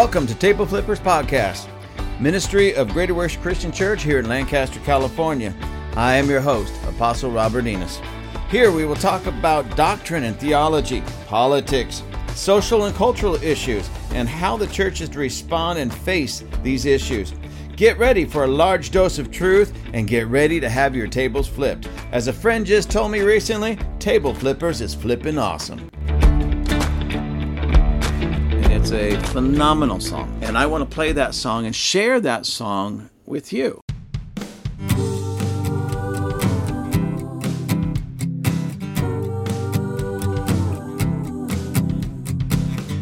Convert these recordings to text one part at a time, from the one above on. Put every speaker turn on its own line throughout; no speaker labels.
Welcome to Table Flippers Podcast, ministry of Greater Worship Christian Church here in Lancaster, California. I am your host, Apostle Robert Enos. Here we will talk about doctrine and theology, politics, social and cultural issues, and how the church is to respond and face these issues. Get ready for a large dose of truth and get ready to have your tables flipped. As a friend just told me recently, Table Flippers is flipping awesome. It's a phenomenal song. And I want to play that song and share that song with you.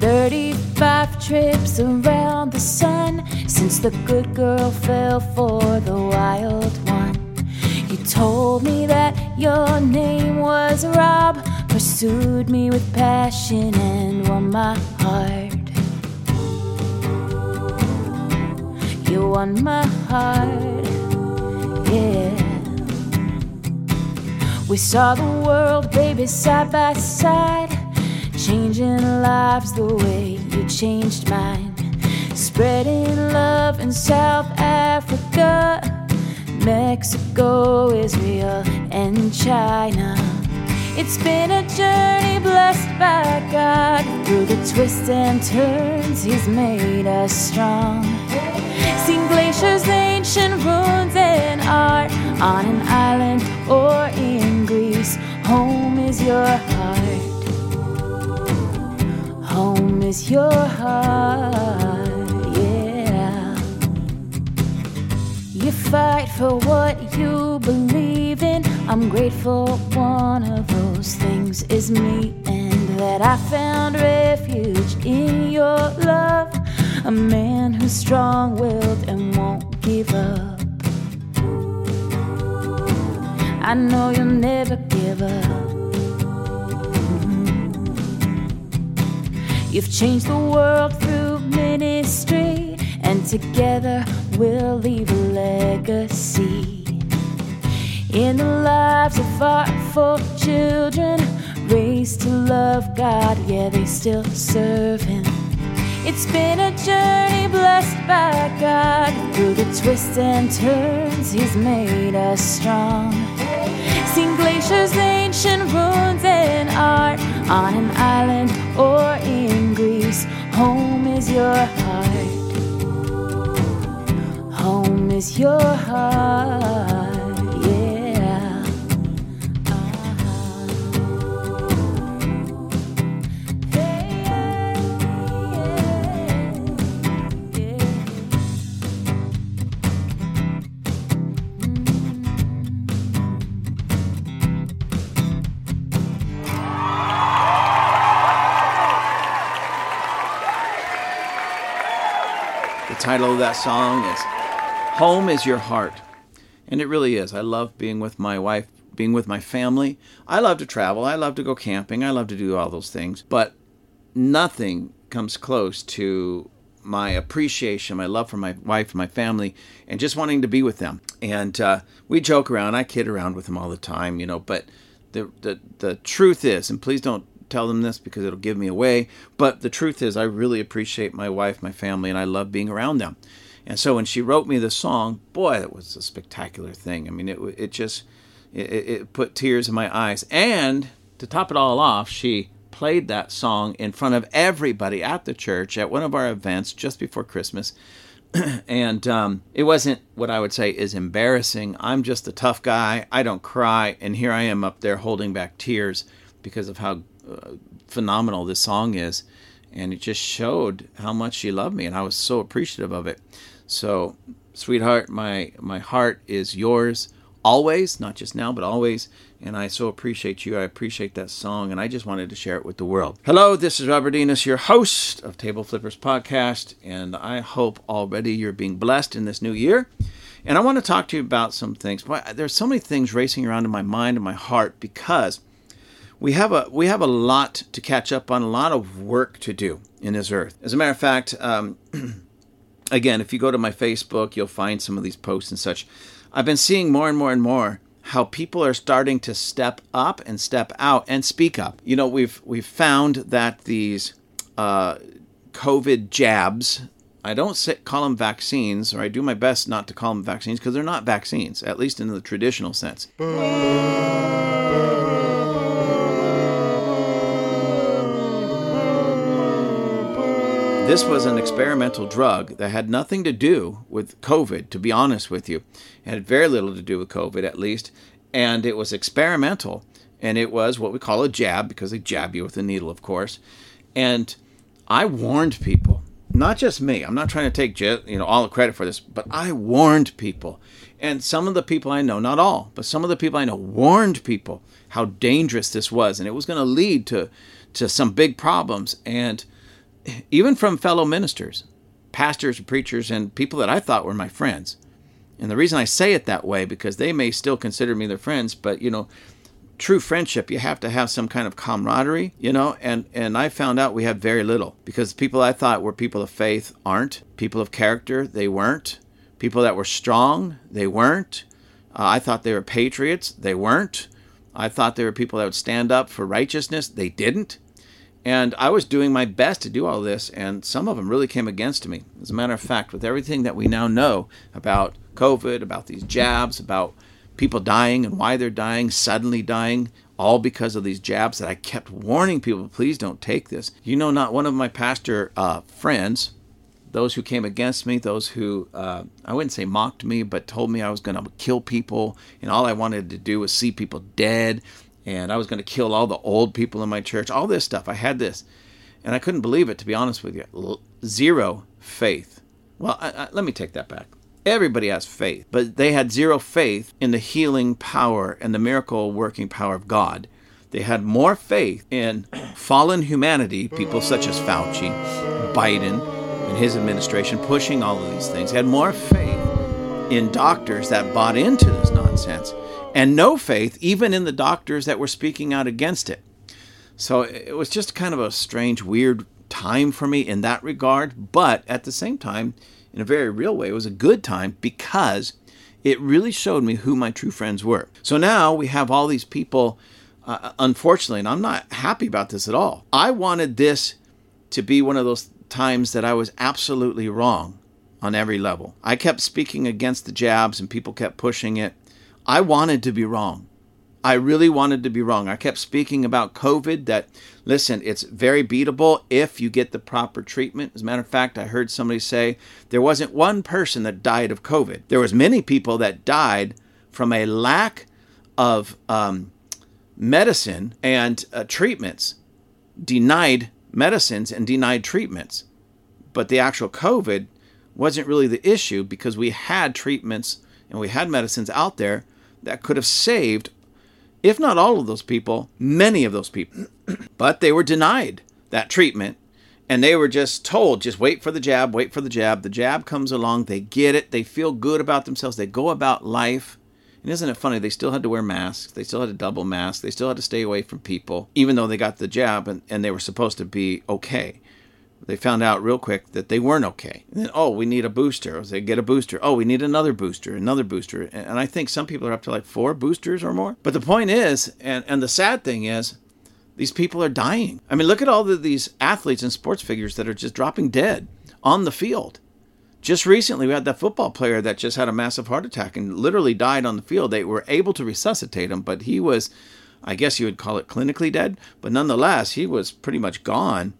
Thirty-five trips around the sun since the good girl fell for the wild one. You told me that your name was Rob, pursued me with passion and won my heart. You won my heart, yeah. We saw the world, baby, side by side, changing lives the way you changed mine. Spreading love in South Africa, Mexico, Israel, and China. It's been a journey blessed by God. Through the twists and turns, He's made us strong. Seen glaciers, ancient ruins, and art on an island or in Greece. Home is your heart. Home is your heart, yeah. You fight for what you believe in. I'm grateful one of those things is me, and that I found refuge in your love. A man who's strong willed and won't give up. I know you'll never give up. Mm-hmm. You've changed the world through ministry, and together we'll leave a legacy. In the lives of artful children, raised to love God, yeah, they still serve Him. It's been a journey blessed by God. Through the twists and turns, He's made us strong. Seen glaciers, ancient ruins, and art on an island or in Greece. Home is your heart. Home is your heart,
title of that song is Home is Your Heart. And it really is. I love being with my wife, being with my family. I love to travel. I love to go camping. I love to do all those things. But nothing comes close to my appreciation, my love for my wife my family, and just wanting to be with them. And uh, we joke around. I kid around with them all the time, you know. But the, the, the truth is, and please don't tell them this because it'll give me away. But the truth is, I really appreciate my wife, my family, and I love being around them. And so when she wrote me the song, boy, that was a spectacular thing. I mean, it it just it, it put tears in my eyes. And to top it all off, she played that song in front of everybody at the church at one of our events just before Christmas. and um, it wasn't what I would say is embarrassing. I'm just a tough guy. I don't cry, and here I am up there holding back tears because of how Uh, phenomenal this song is, and it just showed how much she loved me, and I was so appreciative of it. So, sweetheart, my my heart is yours always, not just now, but always. And I so appreciate you. I appreciate that song, and I just wanted to share it with the world. Hello, this is Robert Enos, your host of Table Flippers Podcast, and I hope already you're being blessed in this new year. And I want to talk to you about some things. There's so many things racing around in my mind and my heart because we have a we have a lot to catch up on, a lot of work to do in this earth. As a matter of fact, um, again, if you go to my Facebook, you'll find some of these posts and such. I've been seeing more and more and more how people are starting to step up and step out and speak up. You know, we've we've found that these uh, COVID jabs. I don't say, call them vaccines, or I do my best not to call them vaccines because they're not vaccines, at least in the traditional sense. This was an experimental drug that had nothing to do with COVID, to be honest with you. It had very little to do with COVID, at least. And it was experimental. And it was what we call a jab, because they jab you with a needle, of course. And I warned people, not just me. I'm not trying to take you know all the credit for this, but I warned people. And some of the people I know, not all, but some of the people I know warned people how dangerous this was and it was going to lead to to some big problems and even from fellow ministers, pastors, preachers, and people that I thought were my friends. And the reason I say it that way because they may still consider me their friends, but you know, true friendship you have to have some kind of camaraderie, you know, and and I found out we had very little because people I thought were people of faith aren't, people of character they weren't, people that were strong they weren't. Uh, I thought they were patriots, they weren't. I thought they were people that would stand up for righteousness, they didn't. And I was doing my best to do all this, and some of them really came against me. As a matter of fact, with everything that we now know about COVID, about these jabs, about people dying and why they're dying, suddenly dying, all because of these jabs that I kept warning people, please don't take this. You know, not one of my pastor uh, friends, those who came against me, those who, uh, I wouldn't say mocked me, but told me I was going to kill people, and all I wanted to do was see people dead and I was going to kill all the old people in my church, all this stuff. I had this, and I couldn't believe it, to be honest with you. Zero faith. Well, I, I, let me take that back. Everybody has faith, but they had zero faith in the healing power and the miracle working power of God. They had more faith in fallen humanity, people such as Fauci, Biden, and his administration pushing all of these things. They had more faith in doctors that bought into this nonsense and no faith even in the doctors that were speaking out against it. So it was just kind of a strange, weird time for me in that regard, but at the same time, in a very real way, it was a good time because it really showed me who my true friends were. So now we have all these people, uh, unfortunately, and I'm not happy about this at all. I wanted this to be one of those times that I was absolutely wrong on every level. I kept speaking against the jabs and people kept pushing it. I wanted to be wrong. I really wanted to be wrong. I kept speaking about COVID that, listen, it's very beatable if you get the proper treatment. As a matter of fact, I heard somebody say there wasn't one person that died of COVID. There was many people that died from a lack of um, medicine and uh, treatments, denied medicines and denied treatments. But the actual COVID wasn't really the issue because we had treatments and we had medicines out there that could have saved, if not all of those people, many of those people. but they were denied that treatment and they were just told just wait for the jab wait for the jab. The jab comes along they get it they feel good about themselves they go about life. And isn't it funny they still had to wear masks they still had to double mask they still had to stay away from people even though they got the jab and, and they were supposed to be okay they found out real quick that they weren't okay. And then, oh, we need a booster. They get a booster. Oh, we need another booster, another booster. And I think some people are up to like four boosters or more. But the point is, and, and the sad thing is, these people are dying. I mean, look at all these athletes and sports figures that are just dropping dead on the field. Just recently, we had that football player that just had a massive heart attack and literally died on the field. They were able to resuscitate him, but he was, I guess you would call it clinically dead. But nonetheless, he was pretty much gone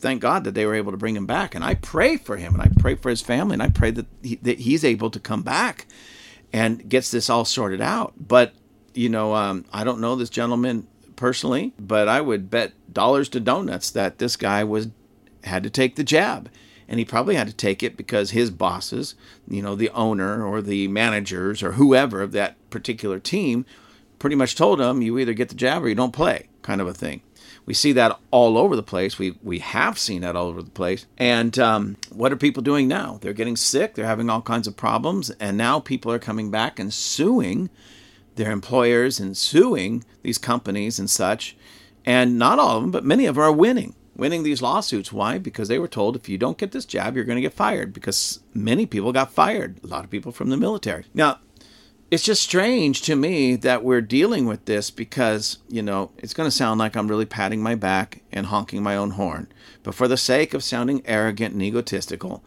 thank God that they were able to bring him back. And I pray for him and I pray for his family and I pray that, he, that he's able to come back and gets this all sorted out. But, you know, um, I don't know this gentleman personally, but I would bet dollars to donuts that this guy was had to take the jab. And he probably had to take it because his bosses, you know, the owner or the managers or whoever of that particular team pretty much told him, you either get the jab or you don't play, kind of a thing. We see that all over the place. We we have seen that all over the place. And um, what are people doing now? They're getting sick. They're having all kinds of problems, and now people are coming back and suing their employers and suing these companies and such. And not all of them, but many of them are winning winning these lawsuits. Why? Because they were told if you don't get this job, you're going to get fired. Because many people got fired, a lot of people from the military. Now, it's just strange to me that we're dealing with this because, you know, it's going to sound like I'm really patting my back and honking my own horn. But for the sake of sounding arrogant and egotistical,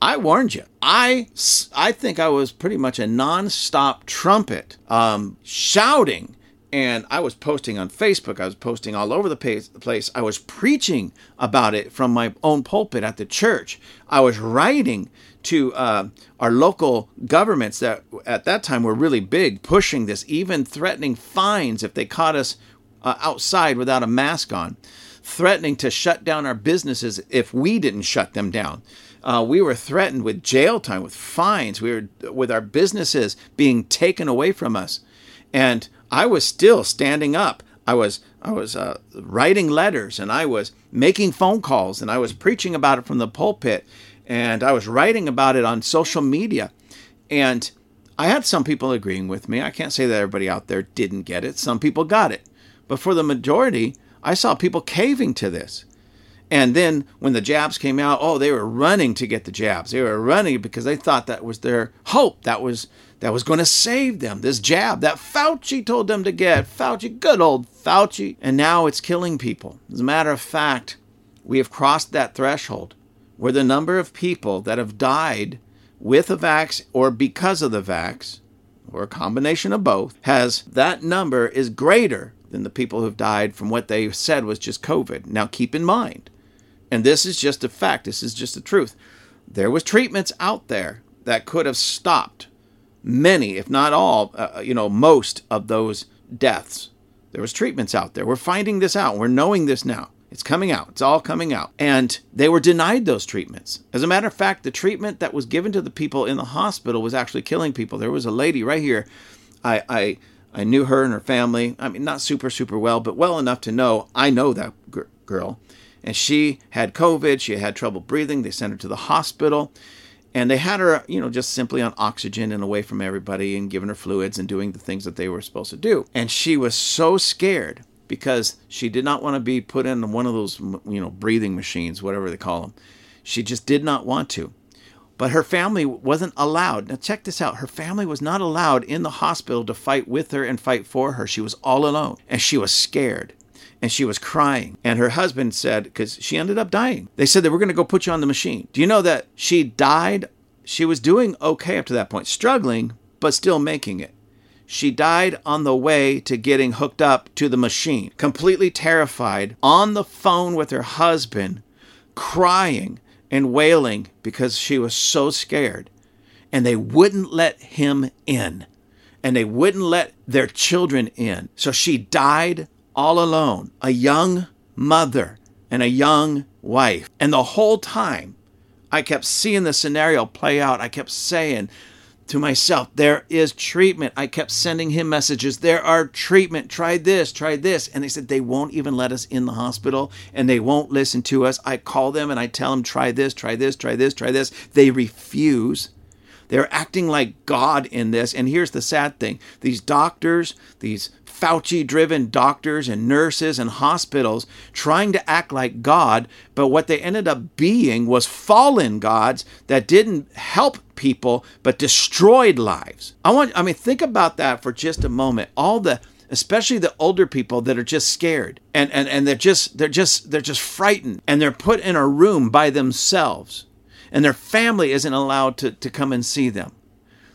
I warned you. I, I think I was pretty much a nonstop trumpet um, shouting. And I was posting on Facebook. I was posting all over the place. I was preaching about it from my own pulpit at the church. I was writing to uh, our local governments that at that time we were really big, pushing this, even threatening fines if they caught us uh, outside without a mask on, threatening to shut down our businesses if we didn't shut them down. Uh, we were threatened with jail time, with fines. We were with our businesses being taken away from us, and I was still standing up. I was I was uh, writing letters, and I was making phone calls, and I was preaching about it from the pulpit, and I was writing about it on social media, and I had some people agreeing with me. I can't say that everybody out there didn't get it. Some people got it, but for the majority, I saw people caving to this. And then when the jabs came out, oh, they were running to get the jabs. They were running because they thought that was their hope. That was that was going to save them. This jab that Fauci told them to get. Fauci, good old Fauci. And now it's killing people. As a matter of fact, we have crossed that threshold where the number of people that have died with a vax or because of the vax, or a combination of both, has that number is greater than the people who've died from what they said was just COVID. Now keep in mind, and this is just a fact, this is just the truth. There was treatments out there that could have stopped many, if not all, uh, uh, you know, most of those deaths. There was treatments out there. We're finding this out. We're knowing this now. It's coming out. It's all coming out. And they were denied those treatments. As a matter of fact, the treatment that was given to the people in the hospital was actually killing people. There was a lady right here. I I I knew her and her family. I mean, not super super well, but well enough to know I know that girl and she had COVID. She had trouble breathing. They sent her to the hospital, and they had her, you know, just simply on oxygen and away from everybody and giving her fluids and doing the things that they were supposed to do. And she was so scared because she did not want to be put in one of those, you know, breathing machines, whatever they call them. She just did not want to. But her family wasn't allowed. Now, check this out. Her family was not allowed in the hospital to fight with her and fight for her. She was all alone and she was scared and she was crying. And her husband said, because she ended up dying, they said they were going to go put you on the machine. Do you know that she died? She was doing okay up to that point, struggling, but still making it. She died on the way to getting hooked up to the machine, completely terrified, on the phone with her husband, crying and wailing because she was so scared. And they wouldn't let him in. And they wouldn't let their children in. So she died all alone, a young mother and a young wife. And the whole time, I kept seeing the scenario play out. I kept saying to myself, There is treatment. I kept sending him messages. There are treatment. Try this, try this. And they said they won't even let us in the hospital and they won't listen to us. I call them and I tell them, Try this, try this, try this, try this. They refuse. They're acting like God in this. And here's the sad thing these doctors, these Fauci driven doctors and nurses and hospitals trying to act like God, but what they ended up being was fallen gods that didn't help people but destroyed lives. I want I mean think about that for just a moment. All the especially the older people that are just scared and, and, and they're just they're just they're just frightened and they're put in a room by themselves and their family isn't allowed to, to come and see them.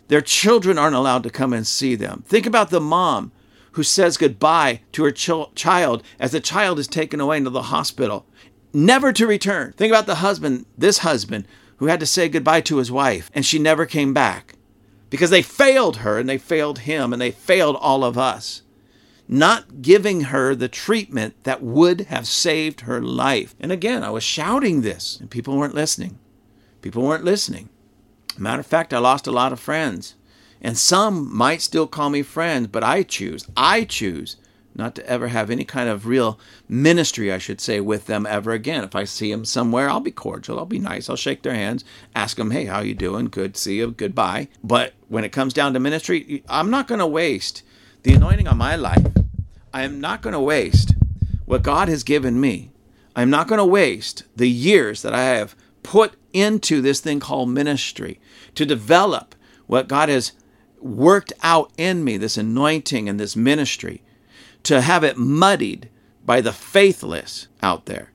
Their children aren't allowed to come and see them. Think about the mom who says goodbye to her ch- child as the child is taken away into the hospital, never to return. Think about the husband, this husband, who had to say goodbye to his wife and she never came back because they failed her and they failed him and they failed all of us. Not giving her the treatment that would have saved her life. And again, I was shouting this and people weren't listening. People weren't listening. Matter of fact, I lost a lot of friends and some might still call me friends, but I choose, I choose not to ever have any kind of real ministry, I should say, with them ever again. If I see them somewhere, I'll be cordial, I'll be nice, I'll shake their hands, ask them, hey, how you doing? Good, see you, goodbye. But when it comes down to ministry, I'm not going to waste the anointing on my life. I am not going to waste what God has given me. I'm not going to waste the years that I have put into this thing called ministry to develop what God has worked out in me, this anointing and this ministry, to have it muddied by the faithless out there.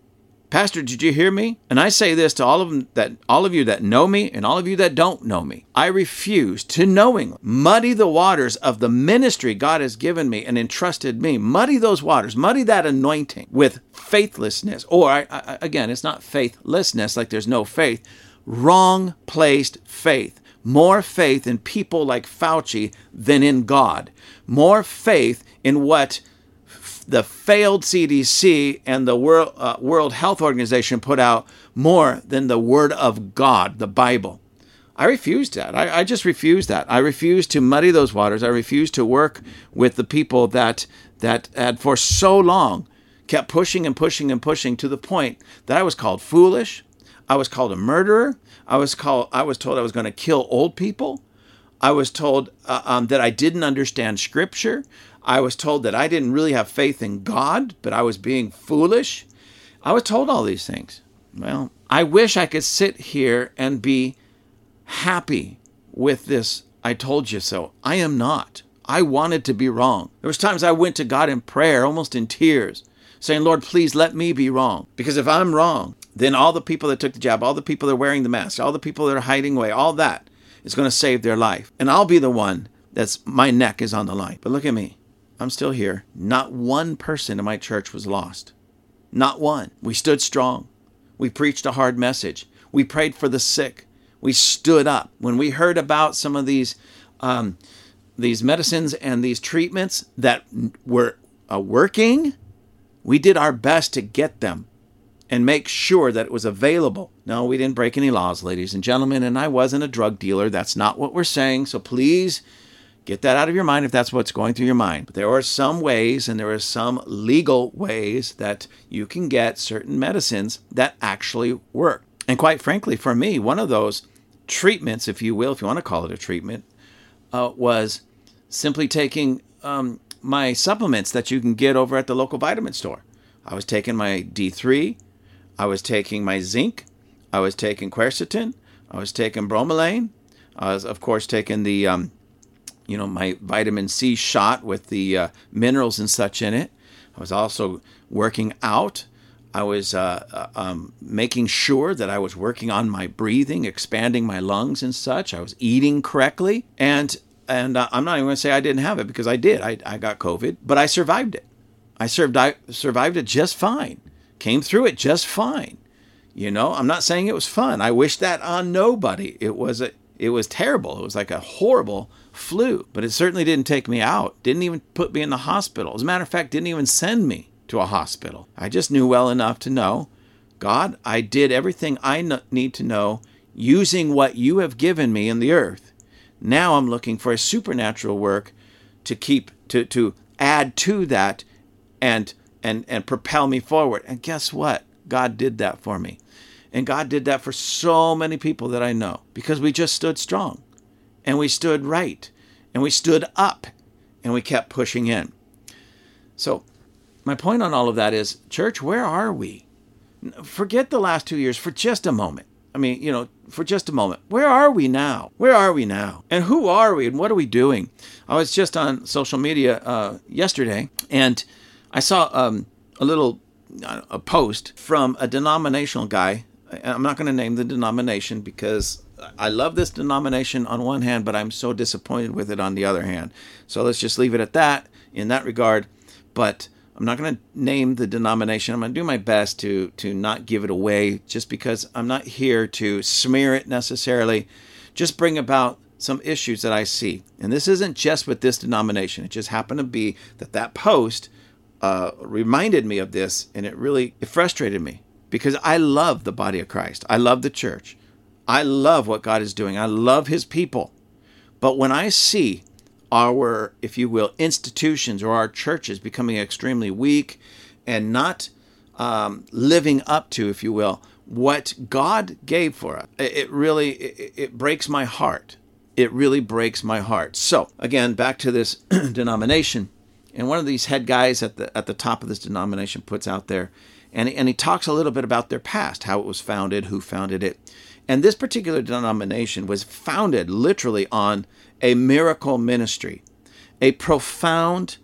Pastor, did you hear me? And I say this to all of them that all of you that know me and all of you that don't know me. I refuse to knowingly muddy the waters of the ministry God has given me and entrusted me. Muddy those waters, muddy that anointing with faithlessness. Or I, I, again, it's not faithlessness like there's no faith. Wrong placed faith. More faith in people like Fauci than in God. More faith in what the failed CDC and the World, uh, World Health Organization put out more than the Word of God, the Bible. I refuse that. I, I, just refuse that. I refuse to muddy those waters. I refuse to work with the people that that had for so long kept pushing and pushing and pushing to the point that I was called foolish. I was called a murderer. I was called. I was told I was going to kill old people. I was told uh, um, that I didn't understand Scripture. I was told that I didn't really have faith in God, but I was being foolish. I was told all these things. Well, I wish I could sit here and be happy with this I told you so. I am not. I wanted to be wrong. There was times I went to God in prayer, almost in tears, saying, "Lord, please let me be wrong." Because if I'm wrong, then all the people that took the jab, all the people that are wearing the mask, all the people that are hiding away, all that is going to save their life. And I'll be the one that's my neck is on the line. But look at me. I'm still here. Not one person in my church was lost. Not one. We stood strong. We preached a hard message. We prayed for the sick. We stood up. When we heard about some of these um, these medicines and these treatments that were uh, working, we did our best to get them and make sure that it was available. No, we didn't break any laws, ladies and gentlemen, and I wasn't a drug dealer. That's not what we're saying. So please Get that out of your mind if that's what's going through your mind. But there are some ways, and there are some legal ways that you can get certain medicines that actually work. And quite frankly, for me, one of those treatments, if you will, if you want to call it a treatment, uh, was simply taking um, my supplements that you can get over at the local vitamin store. I was taking my D3, I was taking my zinc, I was taking quercetin, I was taking bromelain, I was, of course, taking the um, you know, my vitamin C shot with the uh, minerals and such in it. I was also working out. I was uh, uh, um, making sure that I was working on my breathing, expanding my lungs and such. I was eating correctly, and and uh, I'm not even going to say I didn't have it because I did. I, I got COVID, but I survived it. I served I survived it just fine. Came through it just fine. You know, I'm not saying it was fun. I wish that on nobody. It was a, it was terrible. It was like a horrible flu, but it certainly didn't take me out. Didn't even put me in the hospital. As a matter of fact, didn't even send me to a hospital. I just knew well enough to know, God, I did everything I need to know using what you have given me in the earth. Now I'm looking for a supernatural work to keep to to add to that and and and propel me forward. And guess what? God did that for me. And God did that for so many people that I know because we just stood strong and we stood right and we stood up and we kept pushing in. So, my point on all of that is, church, where are we? Forget the last two years for just a moment. I mean, you know, for just a moment. Where are we now? Where are we now? And who are we and what are we doing? I was just on social media uh, yesterday and I saw um, a little uh, a post from a denominational guy. I'm not going to name the denomination because I love this denomination on one hand, but I'm so disappointed with it on the other hand. So let's just leave it at that in that regard. But I'm not going to name the denomination. I'm going to do my best to to not give it away, just because I'm not here to smear it necessarily. Just bring about some issues that I see, and this isn't just with this denomination. It just happened to be that that post uh, reminded me of this, and it really it frustrated me because I love the body of Christ. I love the church. I love what God is doing. I love His people. But when I see our, if you will, institutions or our churches becoming extremely weak and not um, living up to, if you will, what God gave for us, it really it, it breaks my heart. It really breaks my heart. So again, back to this denomination, and one of these head guys at the at the top of this denomination puts out there, and and he talks a little bit about their past, how it was founded, who founded it, And this particular denomination was founded literally on a miracle ministry, a profound,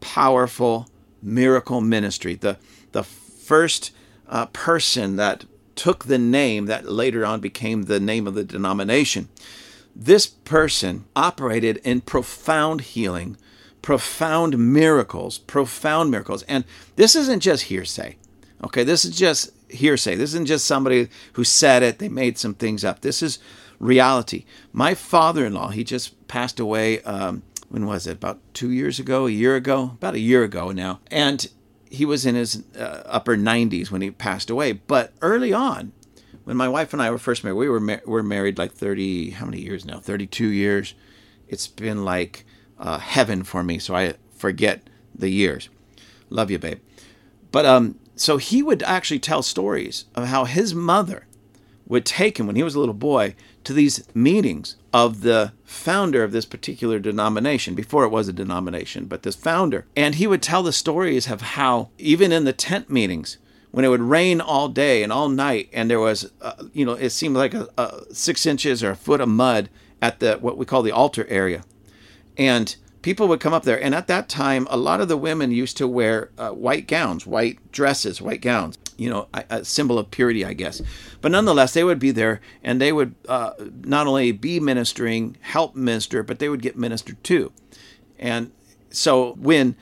powerful miracle ministry. The, the first uh, person that took the name that later on became the name of the denomination. This person operated in profound healing, profound miracles, profound miracles. And this isn't just hearsay. Okay, this is just hearsay. This isn't just somebody who said it, they made some things up. This is reality. My father in law, he just passed away, um, when was it? About two years ago, a year ago? About a year ago now. And he was in his uh, upper 90s when he passed away. But early on, when my wife and I were first married, we were ma- we're married like 30, how many years now? 32 years. It's been like uh, heaven for me, so I forget the years. Love you, babe. But um, so he would actually tell stories of how his mother would take him when he was a little boy to these meetings of the founder of this particular denomination before it was a denomination but this founder and he would tell the stories of how even in the tent meetings when it would rain all day and all night and there was uh, you know it seemed like a, a six inches or a foot of mud at the what we call the altar area and people would come up there. And at that time a lot of the women used to wear uh, white gowns white dresses white gowns you know a, symbol of purity i guess. But nonetheless they would be there and they would uh, not only be ministering help minister but they would get ministered too and so when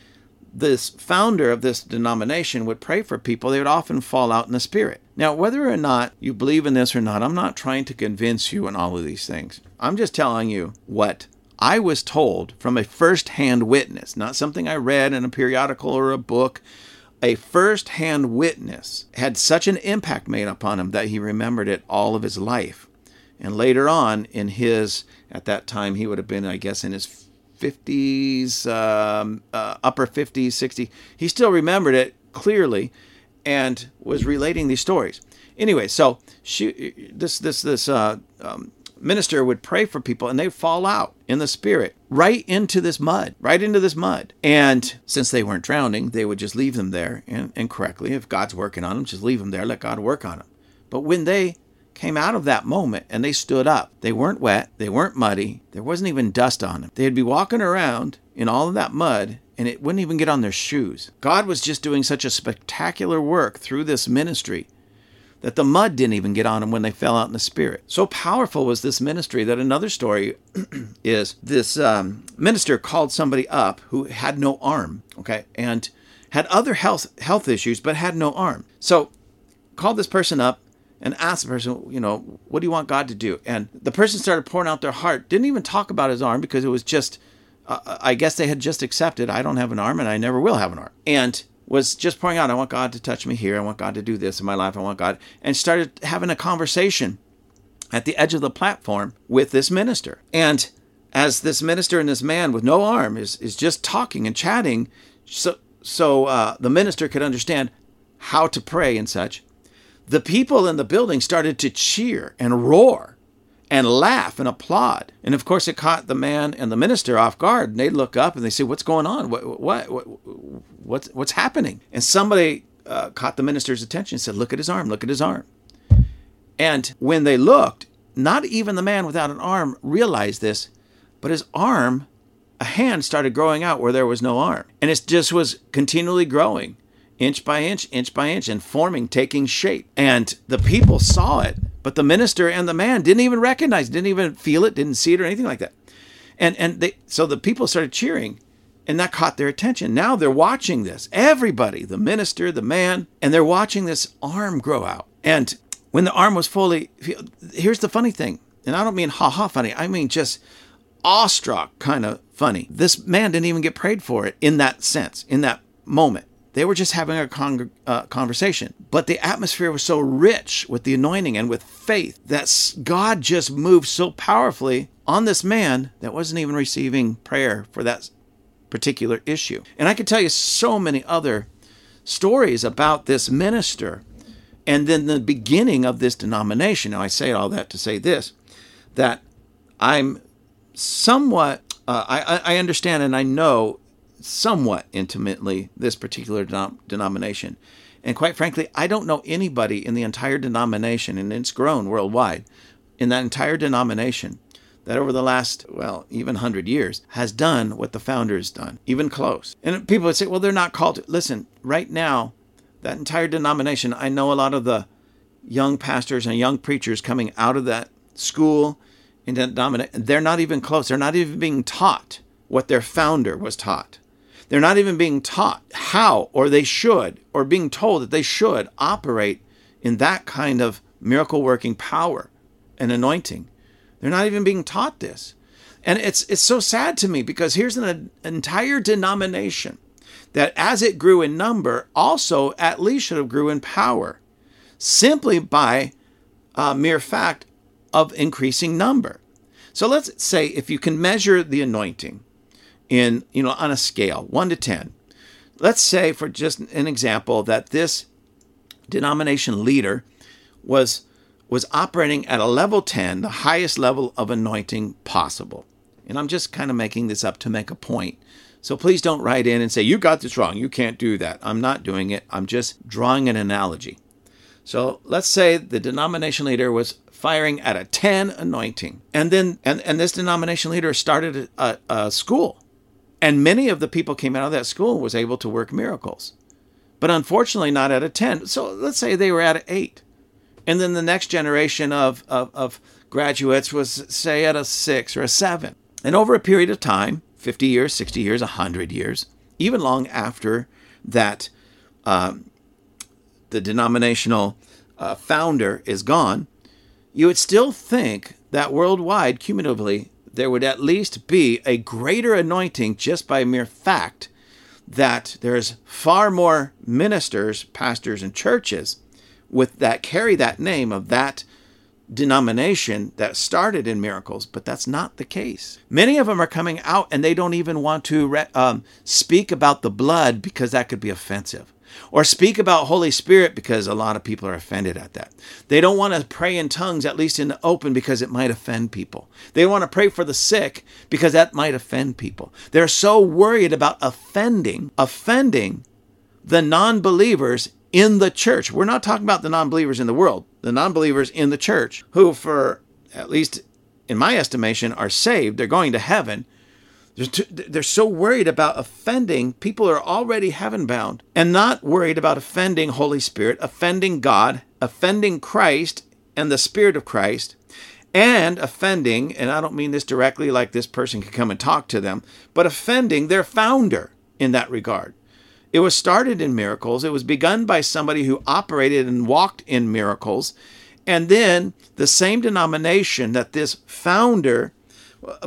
this founder of this denomination would pray for people they would often fall out in the spirit. Now whether or not you believe in this or not i'm not trying to convince you in all of these things. I'm just telling you what I was told from a first hand witness, not something I read in a periodical or a book. A first hand witness had such an impact made upon him that he remembered it all of his life. And later on, in his, at that time, he would have been, I guess, in his 50s, um, uh, upper 50s, 60s. He still remembered it clearly and was relating these stories. Anyway, so she, this, this, this uh, um, minister would pray for people and they'd fall out in the spirit right into this mud, right into this mud. And since they weren't drowning, they would just leave them there and, and correctly, if God's working on them, just leave them there, let God work on them. But when they came out of that moment and they stood up, they weren't wet, they weren't muddy, there wasn't even dust on them. They'd be walking around in all of that mud and it wouldn't even get on their shoes. God was just doing such a spectacular work through this ministry that the mud didn't even get on them when they fell out in the spirit. So powerful was this ministry that another story is this um, minister called somebody up who had no arm, okay, and had other health health issues but had no arm. So called this person up and asked the person, you know, what do you want God to do? And the person started pouring out their heart. Didn't even talk about his arm because it was just, uh, I guess they had just accepted, I don't have an arm and I never will have an arm. And was just pouring out, I want God to touch me here. I want God to do this in my life. I want God. And started having a conversation at the edge of the platform with this minister. And as this minister and this man with no arm is, is just talking and chatting, so, so uh, the minister could understand how to pray and such, the people in the building started to cheer and roar and laugh and applaud. And of course, it caught the man and the minister off guard. And they look up and they say, "What's going on? What, what, what what's what's happening?" And somebody uh, caught the minister's attention and said, "Look at his arm. Look at his arm." And when they looked, not even the man without an arm realized this, but his arm, a hand started growing out where there was no arm, and it just was continually growing inch by inch, inch by inch, and forming, taking shape. And the people saw it, but the minister and the man didn't even recognize, didn't even feel it, didn't see it or anything like that. And and they so the people started cheering, and that caught their attention. Now they're watching this. Everybody, the minister, the man, and they're watching this arm grow out. And when the arm was fully, here's the funny thing, and I don't mean ha ha funny. I mean just awestruck kind of funny. This man didn't even get prayed for it in that sense, in that moment. They were just having a con- uh, conversation. But the atmosphere was so rich with the anointing and with faith that God just moved so powerfully on this man that wasn't even receiving prayer for that particular issue. And I could tell you so many other stories about this minister and then the beginning of this denomination. Now, I say all that to say this that I'm somewhat, uh, I, I understand and I know somewhat intimately this particular denom- denomination. And quite frankly, I don't know anybody in the entire denomination, and it's grown worldwide, in that entire denomination that over the last, well, even 100 years has done what the founders done, even close. And people would say, well, they're not called to. Listen, right now, that entire denomination, I know a lot of the young pastors and young preachers coming out of that school and denomination, they're not even close. They're not even being taught what their founder was taught. They're not even being taught how or they should or being told that they should operate in that kind of miracle working power and anointing. They're not even being taught this. And it's it's so sad to me because here's an, an entire denomination that as it grew in number also at least should have grew in power simply by a mere fact of increasing number. So let's say if you can measure the anointing in, you know, on a scale, 1 to 10. Let's say for just an example that this denomination leader was was operating at a level 10, the highest level of anointing possible. And I'm just kind of making this up to make a point. So please don't write in and say, you got this wrong. You can't do that. I'm not doing it. I'm just drawing an analogy. So let's say the denomination leader was firing at a 10 anointing. And then, and, and this denomination leader started a, a school. And many of the people came out of that school was able to work miracles. But unfortunately, not at a 10. So let's say they were at an 8 and then the next generation of, of, of graduates was, say, at a six or a seven. And over a period of time 50 years, 60 years, 100 years, even long after that um, the denominational uh, founder is gone, you would still think that worldwide, cumulatively, there would at least be a greater anointing just by mere fact that there's far more ministers, pastors, and churches with that carry that name of that denomination that started in miracles, but that's not the case. Many of them are coming out and they don't even want to um, speak about the blood because that could be offensive. Or speak about Holy Spirit because a lot of people are offended at that. They don't want to pray in tongues, at least in the open, because it might offend people. They want to pray for the sick because that might offend people. They're so worried about offending, offending the non believers in the church. We're not talking about the non believers in the world, the non believers in the church, who, for at least in my estimation, are saved. They're going to heaven. They're so worried about offending people who are already heaven bound and not worried about offending Holy Spirit, offending God, offending Christ and the Spirit of Christ, and offending, and I don't mean this directly like this person could come and talk to them, but offending their founder in that regard. It was started in miracles. It was begun by somebody who operated and walked in miracles. And then the same denomination that this founder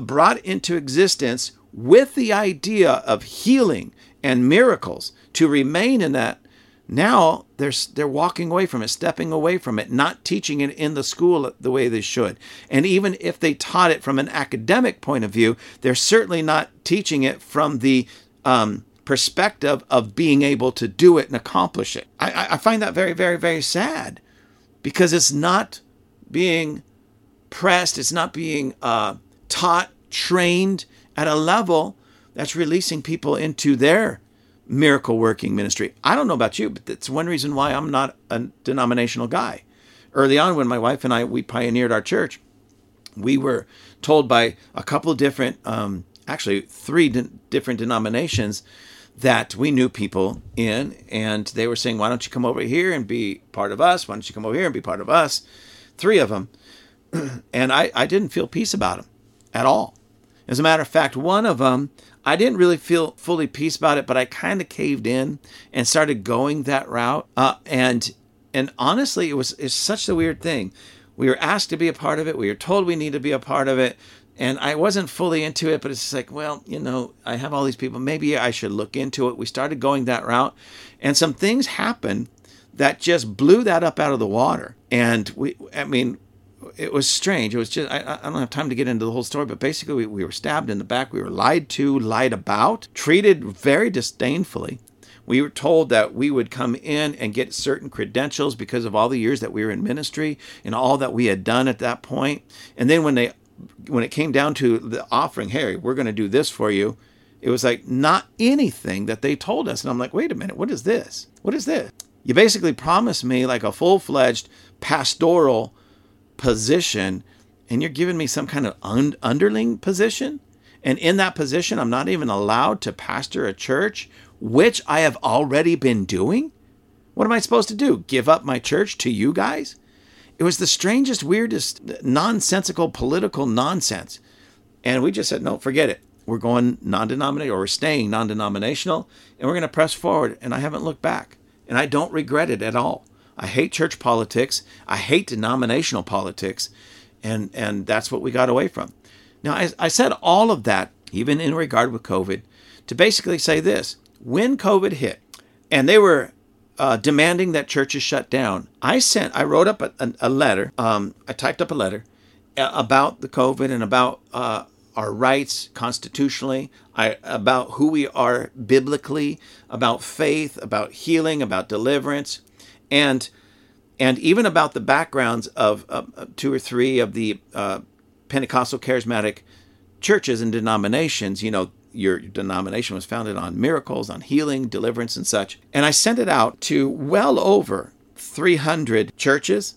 brought into existence with the idea of healing and miracles to remain in that now they're they're walking away from it stepping away from it not teaching it in the school the way they should and even if they taught it from an academic point of view they're certainly not teaching it from the um, perspective of being able to do it and accomplish it. I, I find that very, very, very sad because it's not being pressed, it's not being uh, taught, trained at a level that's releasing people into their miracle working ministry. I don't know about you, but that's one reason why I'm not a denominational guy. Early on, when my wife and I we pioneered our church, we were told by a couple different, um, actually three de- different denominations, that we knew people in, and they were saying, Why don't you come over here and be part of us? Why don't you come over here and be part of us? Three of them. and I, I didn't feel peace about them at all. As a matter of fact, one of them, I didn't really feel fully peace about it, but I kind of caved in and started going that route. Uh, and and honestly, it was it's such a weird thing. We were asked to be a part of it. We were told we need to be a part of it and I wasn't fully into it, but it's like, well, you know, I have all these people. Maybe I should look into it. We started going that route, and some things happened that just blew that up out of the water. And we, I mean, it was strange. It was just, I, I don't have time to get into the whole story, but basically, we, we were stabbed in the back. We were lied to, lied about, treated very disdainfully. We were told that we would come in and get certain credentials because of all the years that we were in ministry and all that we had done at that point. And then when they when it came down to the offering, Harry, we're going to do this for you. It was like not anything that they told us. And I'm like, wait a minute, what is this? What is this? You basically promised me like a full fledged pastoral position, and you're giving me some kind of un- underling position? And in that position, I'm not even allowed to pastor a church, which I have already been doing? What am I supposed to do? Give up my church to you guys? It was the strangest, weirdest, nonsensical political nonsense. And we just said, no, forget it. We're going non denominational, or we're staying non denominational, and we're going to press forward. And I haven't looked back. And I don't regret it at all. I hate church politics. I hate denominational politics. And, and that's what we got away from. Now, I, I said all of that, even in regard with COVID, to basically say this when COVID hit, and they were uh, demanding that churches shut down, I sent, I wrote up a, a, a letter, um, I typed up a letter uh, about the COVID and about uh, our rights constitutionally, I, about who we are biblically, about faith, about healing, about deliverance, and and even about the backgrounds of uh, two or three of the uh, Pentecostal charismatic churches and denominations, you know, your denomination was founded on miracles, on healing, deliverance, and such. And I sent it out to well over 300 churches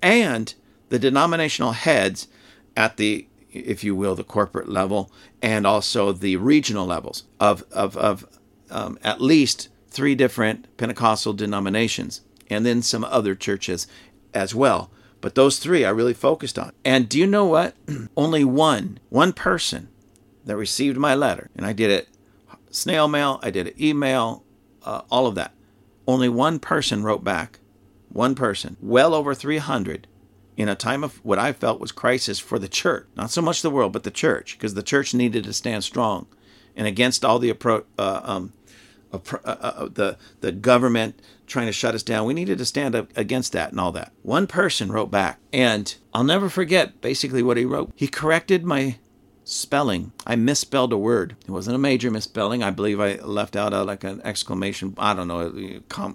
and the denominational heads at the, if you will, the corporate level and also the regional levels of, of, of um, at least three different Pentecostal denominations and then some other churches as well. But those three I really focused on. And do you know what? Only one, one person that received my letter, and I did it snail mail, I did it email, uh, all of that. Only one person wrote back. One person. Well over 300 in a time of what I felt was crisis for the church. Not so much the world, but the church, because the church needed to stand strong and against all the appro- uh, um, uh, uh, the the government trying to shut us down. We needed to stand up against that and all that. One person wrote back, and I'll never forget basically what he wrote. He corrected my spelling. I misspelled a word. It wasn't a major misspelling. I believe I left out a, like an exclamation. I don't know,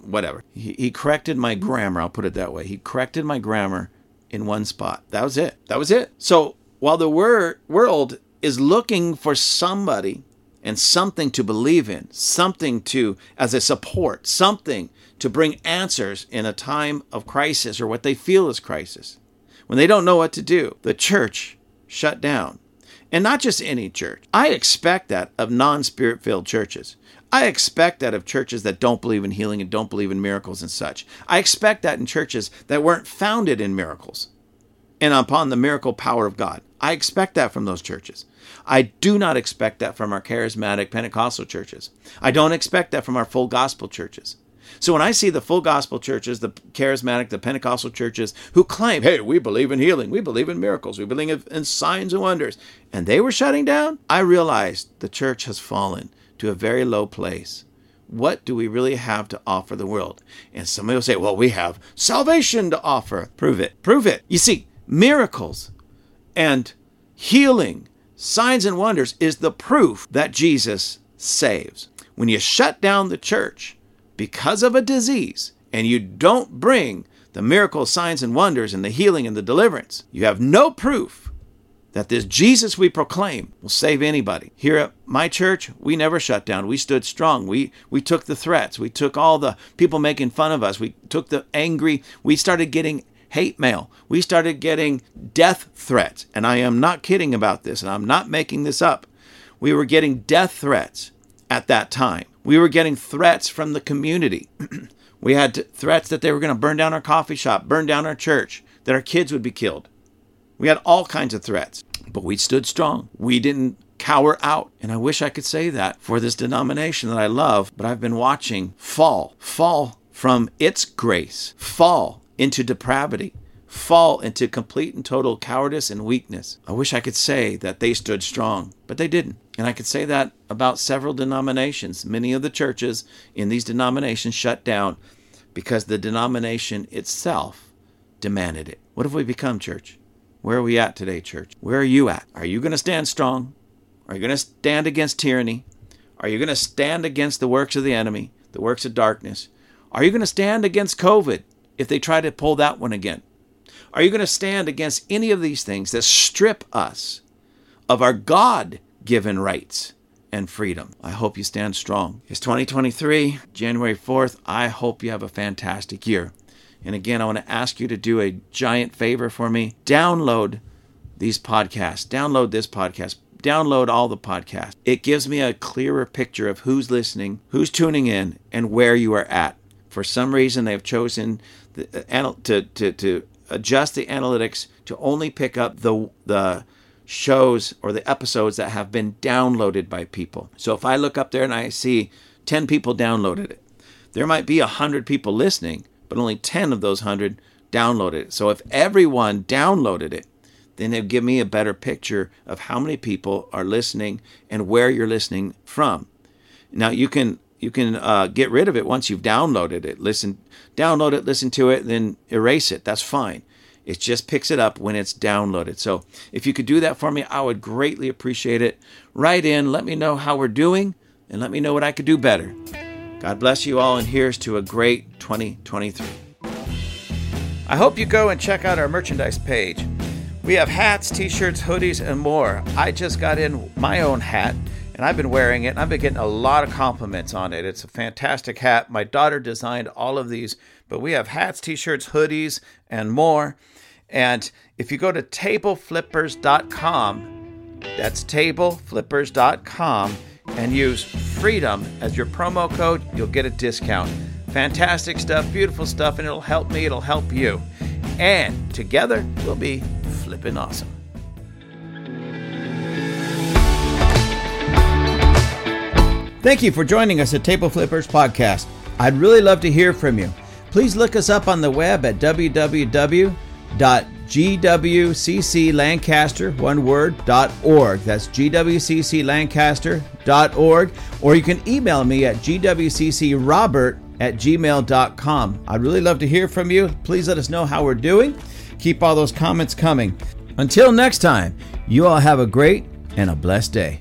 whatever. He, he corrected my grammar. I'll put it that way. He corrected my grammar in one spot. That was it. That was it. So while the wor- world is looking for somebody and something to believe in, something to, as a support, something to bring answers in a time of crisis or what they feel is crisis. When they don't know what to do, the church shut down. And not just any church. I expect that of non spirit filled churches. I expect that of churches that don't believe in healing and don't believe in miracles and such. I expect that in churches that weren't founded in miracles and upon the miracle power of God. I expect that from those churches. I do not expect that from our charismatic Pentecostal churches. I don't expect that from our full gospel churches. So when I see the full gospel churches, the charismatic, the Pentecostal churches who claim, hey, we believe in healing, we believe in miracles, we believe in signs and wonders, and they were shutting down, I realized the church has fallen to a very low place. What do we really have to offer the world? And somebody will say, well, we have salvation to offer. Prove it. Prove it. You see, miracles and healing, signs and wonders is the proof that Jesus saves. When you shut down the church because of a disease and you don't bring the miracles, signs, and wonders and the healing and the deliverance, you have no proof that this Jesus we proclaim will save anybody. Here at my church, we never shut down. We stood strong. We we took the threats. We took all the people making fun of us. We took the angry. We started getting hate mail. We started getting death threats. And I am not kidding about this, and I'm not making this up. We were getting death threats at that time. We were getting threats from the community. we had threats that they were going to burn down our coffee shop, burn down our church, that our kids would be killed. We had all kinds of threats, but we stood strong. We didn't cower out. And I wish I could say that for this denomination that I love, but I've been watching fall, fall from its grace, fall into depravity, fall into complete and total cowardice and weakness. I wish I could say that they stood strong, but they didn't. And I could say that about several denominations. Many of the churches in these denominations shut down because the denomination itself demanded it. What have we become, church? Where are we at today, church? Where are you at? Are you going to stand strong? Are you going to stand against tyranny? Are you going to stand against the works of the enemy, the works of darkness? Are you going to stand against COVID? if they try to pull that one again? Are you going to stand against any of these things that strip us of our God given rights and freedom. I hope you stand strong. It's 2023, January 4th. I hope you have a fantastic year. And again, I want to ask you to do a giant favor for me. Download these podcasts, download this podcast, download all the podcasts. It gives me a clearer picture of who's listening, who's tuning in, and where you are at. For some reason, they've chosen the, uh, to, to, to adjust the analytics to only pick up the, the shows or the episodes that have been downloaded by people. So if I look up there and I see 10 people downloaded it, there might be 100 people listening, but only 10 of those 100 downloaded it. So if everyone downloaded it, then it'll give me a better picture of how many people are listening and where you're listening from. Now you can you can uh, get rid of it once you've downloaded it. Listen, download it, listen to it, then erase it. That's fine. It just picks it up when it's downloaded. So if you could do that for me, I would greatly appreciate it. Write in, let me know how we're doing, and let me know what I could do better. God bless you all, and here's to a great 2023. I hope you go and check out our merchandise page. We have hats, t shirts, hoodies, and more. I just got in my own hat and I've been wearing it and I've been getting a lot of compliments on it. It's a fantastic hat. My daughter designed all of these, but we have hats, t shirts, hoodies, and more. And if you go to tableflippers.com, that's tableflippers.com, and use freedom as your promo code, you'll get a discount. Fantastic stuff, beautiful stuff, and it'll help me, it'll help you. And together, we'll be flipping awesome. Thank you for joining us at Table Flippers Podcast. I'd really love to hear from you. Please look us up on the web at www.gwcclancaster, one word, dot .org. That's gwcclancaster.org. Or you can email me at gwccrobert at gmail.com. I'd really love to hear from you. Please let us know how we're doing. Keep all those comments coming. Until next time, you all have a great and a blessed day.